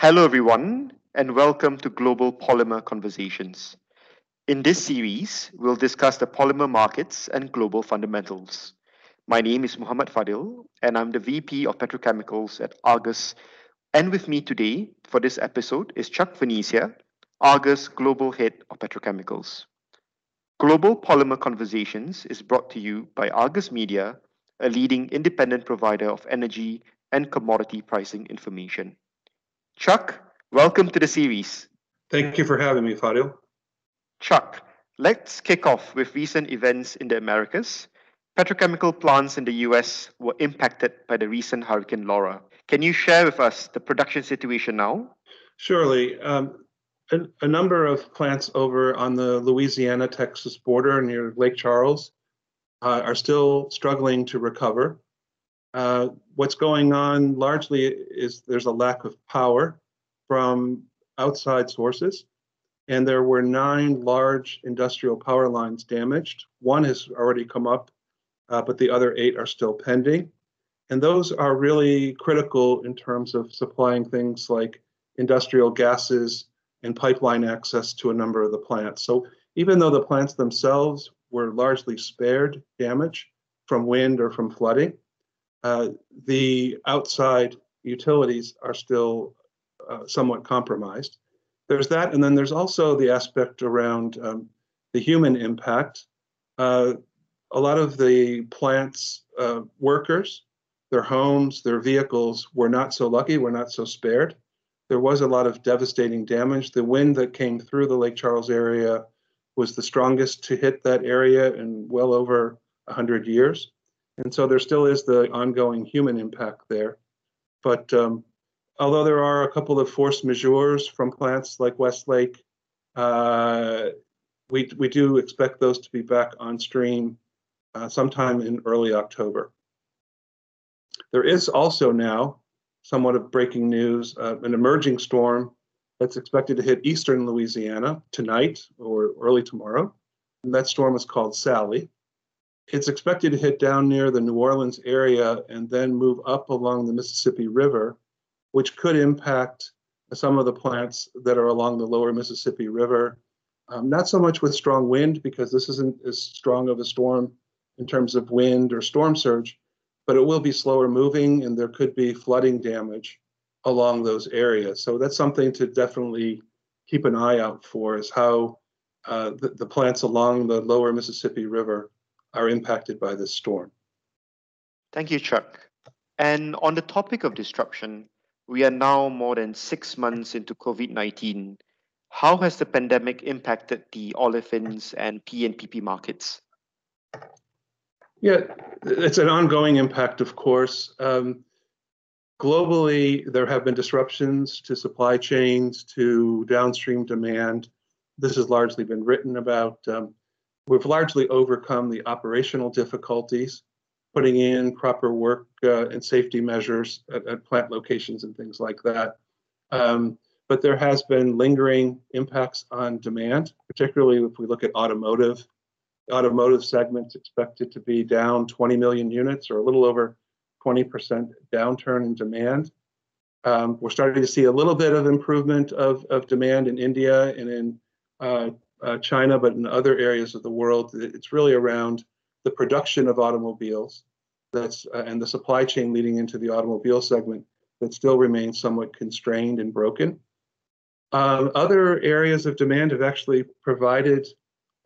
Hello, everyone, and welcome to Global Polymer Conversations. In this series, we'll discuss the polymer markets and global fundamentals. My name is Muhamad Fadhil, and I'm the VP of Petrochemicals at Argus. And with me today for this episode is Chuck Venezia, Argus Global Head of Petrochemicals. Global Polymer Conversations is brought to you by Argus Media, a leading independent provider of energy and commodity pricing information. Chuck, welcome to the series. Thank you for having me, Fadhil. Chuck, let's kick off with recent events in the Americas. Petrochemical plants in the US were impacted by the recent Hurricane Laura. Can you share with us the production situation now? Surely. Um, a, a, number of plants over on the Louisiana Texas border near Lake Charles uh, are still struggling to recover. Uh, what's going on largely is there's a lack of power from outside sources, and there were nine large industrial power lines damaged. One has already come up, uh, but the other eight are still pending. And those are really critical in terms of supplying things like industrial gases and pipeline access to a number of the plants. So even though the plants themselves were largely spared damage from wind or from flooding, uh, the outside utilities are still uh, somewhat compromised. There's that, and then there's also the aspect around um, the human impact. Uh, a lot of the plant's uh, workers, their homes, their vehicles were not so lucky, were not so spared. There was a lot of devastating damage. The wind that came through the Lake Charles area was the strongest to hit that area in well over 100 years. And so there still is the ongoing human impact there. But um, although there are a couple of force majeures from plants like Westlake, uh, we, we do expect those to be back on stream uh, sometime in early October. There is also now somewhat of breaking news, uh, an emerging storm that's expected to hit eastern Louisiana tonight or early tomorrow. And that storm is called Sally it's expected to hit down near the New Orleans area and then move up along the Mississippi River, which could impact some of the plants that are along the lower Mississippi River. Um, not so much with strong wind, because this isn't as strong of a storm in terms of wind or storm surge, but it will be slower moving and there could be flooding damage along those areas. So that's something to definitely keep an eye out for is how uh, the, the plants along the lower Mississippi River are impacted by this storm. Thank you, Chuck. And on the topic of disruption, we are now more than six months into COVID 19. How has the pandemic impacted the olefins and PNPP markets? Yeah, it's an ongoing impact, of course. Um, globally, there have been disruptions to supply chains, to downstream demand. This has largely been written about. Um, We've largely overcome the operational difficulties, putting in proper work uh, and safety measures at, at, plant locations and things like that. Um, but there has been lingering impacts on demand, particularly if we look at automotive. The automotive segment's expected to be down 20 million units or a little over 20% downturn in demand. Um, we're starting to see a little bit of improvement of, of demand in India and in uh, uh, China, but in other areas of the world, it's really around the production of automobiles that's uh, and the supply chain leading into the automobile segment that still remains somewhat constrained and broken. Um, other areas of demand have actually provided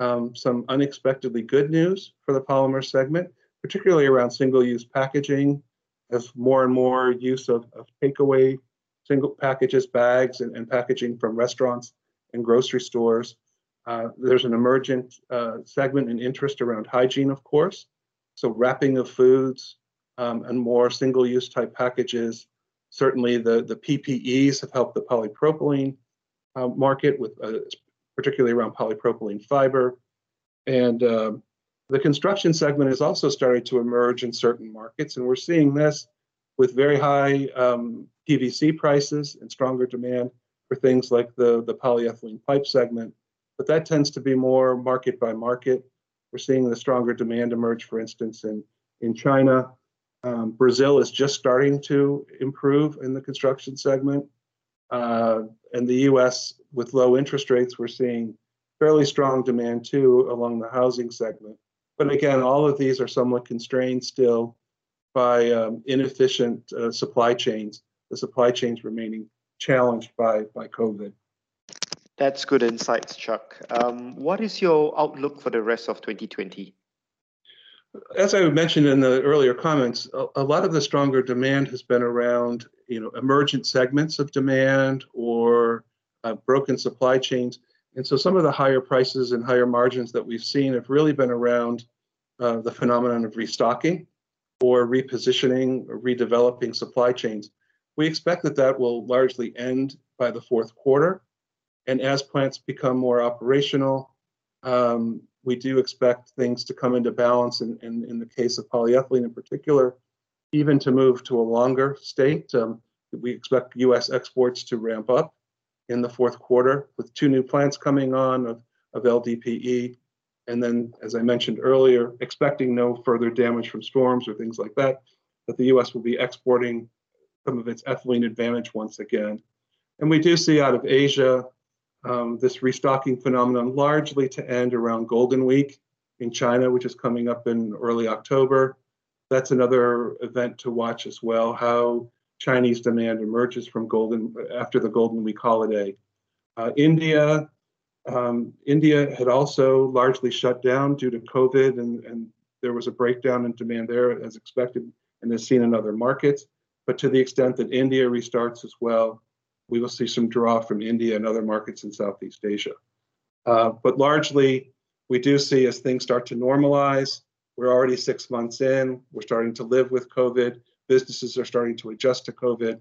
um, some unexpectedly good news for the polymer segment, particularly around single-use packaging, as more and more use of, of takeaway single packages, bags, and, and packaging from restaurants and grocery stores uh, there's an emergent uh, segment and interest around hygiene, of course. So wrapping of foods um, and more single-use type packages. Certainly, the the PPEs have helped the polypropylene uh, market, with uh, particularly around polypropylene fiber, and um, the construction segment has also started to emerge in certain markets, and we're seeing this with very high um, PVC prices and stronger demand for things like the the polyethylene pipe segment but that tends to be more market by market. We're seeing the stronger demand emerge, for instance, in, in China. Um, Brazil is just starting to improve in the construction segment. Uh, and the US, with low interest rates, we're seeing fairly strong demand too along the housing segment. But again, all of these are somewhat constrained still by um, inefficient uh, supply chains, the supply chains remaining challenged by, by COVID. That's good insights, Chuck. Um, what is your outlook for the rest of 2020? As I mentioned in the earlier comments, a, a, lot of the stronger demand has been around, you know, emergent segments of demand or uh, broken supply chains. And so some of the higher prices and higher margins that we've seen have really been around uh, the phenomenon of restocking or repositioning or redeveloping supply chains. We expect that that will largely end by the fourth quarter. And as plants become more operational, um, we do expect things to come into balance in, in, the case of polyethylene in particular, even to move to a longer state. Um, we expect US exports to ramp up in the fourth quarter with two new plants coming on of, of LDPE. And then, as I mentioned earlier, expecting no further damage from storms or things like that, that the US will be exporting some of its ethylene advantage once again. And we do see out of Asia um, this restocking phenomenon largely to end around Golden Week in China, which is coming up in early October. That's another event to watch as well, how Chinese demand emerges from Golden after the Golden Week holiday. Uh, India, um, India had also largely shut down due to COVID, and, and there was a breakdown in demand there as expected and as seen in other markets. But to the extent that India restarts as well, we will see some draw from India and other markets in Southeast Asia. Uh, but largely, we do see as things start to normalize, we're already six months in, we're starting to live with COVID, businesses are starting to adjust to COVID.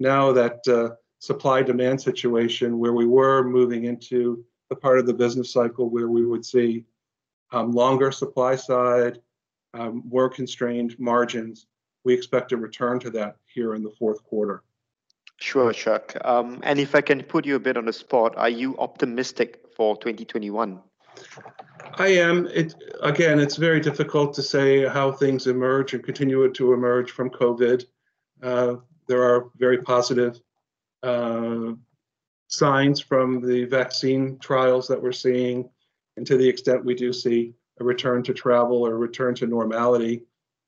Now that uh, supply demand situation where we were moving into the part of the business cycle where we would see um, longer supply side, um, more constrained margins, we expect a return to that here in the fourth quarter. Sure, Chuck. Um, and if I can put you a bit on the spot, are you optimistic for 2021? I am. It again, it's very difficult to say how things emerge and continue to emerge from COVID. Uh, there are very positive uh, signs from the vaccine trials that we're seeing, and to the extent we do see a return to travel or return to normality,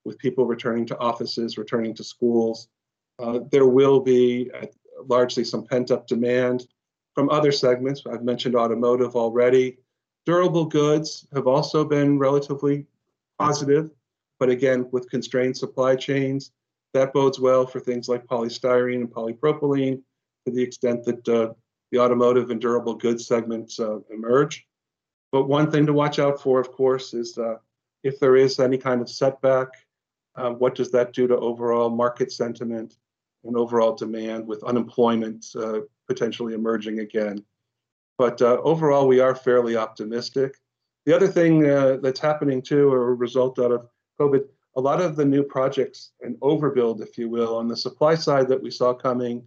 with people returning to offices, returning to schools, uh, there will be uh, largely some pent up demand from other segments. I've mentioned automotive already. Durable goods have also been relatively positive, but again, with constrained supply chains, that bodes well for things like polystyrene and polypropylene to the extent that uh, the automotive and durable goods segments uh, emerge. But one thing to watch out for, of course, is if there is any kind of setback, uh, what does that do to overall market sentiment and overall demand with unemployment uh, potentially emerging again. But uh, overall, we are fairly optimistic. The other thing uh, that's happening too, or a result out of COVID, a lot of the new projects and overbuild, if you will, on the supply side that we saw coming,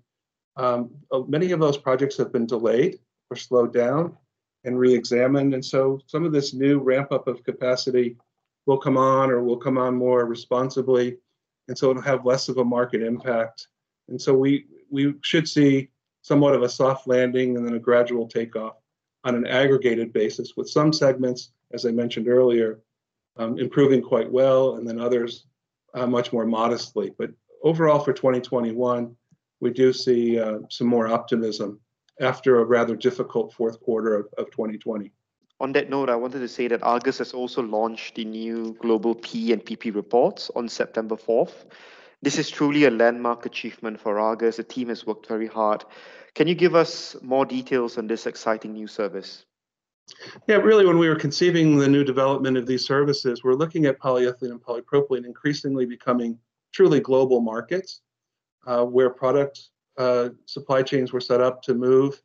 um, uh, many of those projects have been delayed or slowed down and re-examined. And so some of this new ramp up of capacity will come on or will come on more responsibly. And so it'll have less of a market impact and so we we should see somewhat of a soft landing and then a gradual takeoff on an aggregated basis, with some segments, as I mentioned earlier, um, improving quite well, and then others uh, much more modestly. But overall, for 2021, we do see uh, some more optimism after a rather difficult fourth quarter of, of 2020. On that note, I wanted to say that Argus has also launched the new global P and PP reports on September 4th. This is truly a landmark achievement for Argus. The team has worked very hard. Can you give us more details on this exciting new service? Yeah, really, when we were conceiving the new development of these services, we're looking at polyethylene and polypropylene increasingly becoming truly global markets uh, where product uh, supply chains were set up to move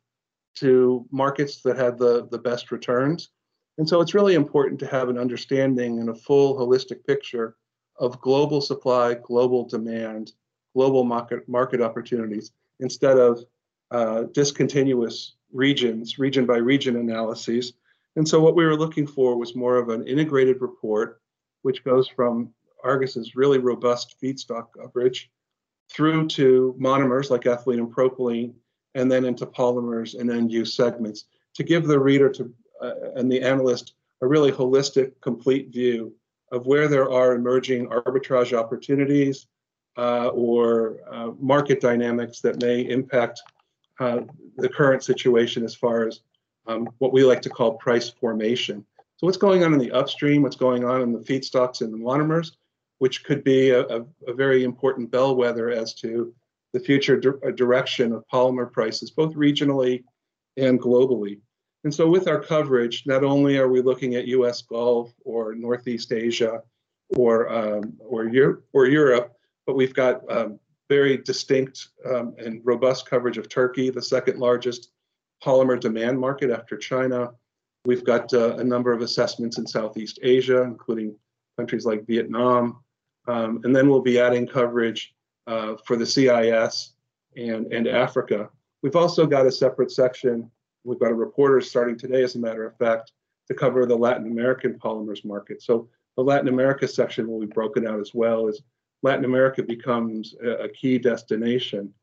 to markets that had the, the best returns. And so it's really important to have an understanding and a full holistic picture of global supply, global demand, global market, market opportunities instead of uh, discontinuous regions, region by region analyses. And so what we were looking for was more of an integrated report, which goes from Argus's really robust feedstock coverage through to monomers like ethylene and propylene, and then into polymers and end use segments to give the reader to, uh, and the analyst a really holistic, complete view of where there are emerging arbitrage opportunities uh, or uh, market dynamics that may impact uh, the current situation as far as um, what we like to call price formation. So what's going on in the upstream, what's going on in the feedstocks and the monomers, which could be a, a, a very important bellwether as to the future di- direction of polymer prices, both regionally and globally. And so with our coverage, not only are we looking at US Gulf or Northeast Asia or, um, or, Euro- or Europe, but we've got um, very distinct um, and robust coverage of Turkey, the second largest polymer demand market after China. We've got uh, a number of assessments in Southeast Asia, including countries like Vietnam. Um, and then we'll be adding coverage uh, for the CIS and, and Africa. We've also got a separate section. We've got a reporter starting today, as a matter of fact, to cover the Latin American polymers market. So the Latin America section will be broken out as well as Latin America becomes a, key destination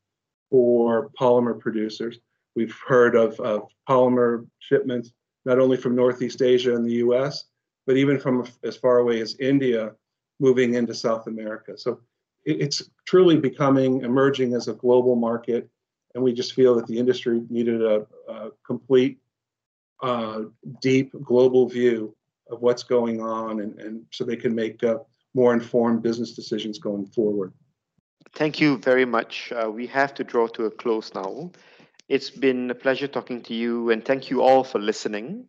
for polymer producers. We've heard of, of polymer shipments not only from Northeast Asia and the US, but even from as far away as India moving into South America. So it's truly becoming, emerging as a global market. And we just feel that the industry needed a, a complete, uh, deep global view of what's going on and, and so they can make uh, more informed business decisions going forward. Thank you very much. Uh, we have to draw to a close now. It's been a pleasure talking to you, and thank you all for listening.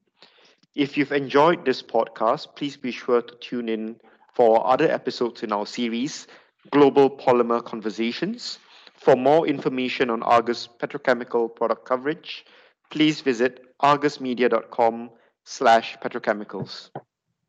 If you've enjoyed this podcast, please be sure to tune in for other episodes in our series, Global Polymer Conversations. For more information on Argus petrochemical product coverage, please visit argusmedia.com slash petrochemicals.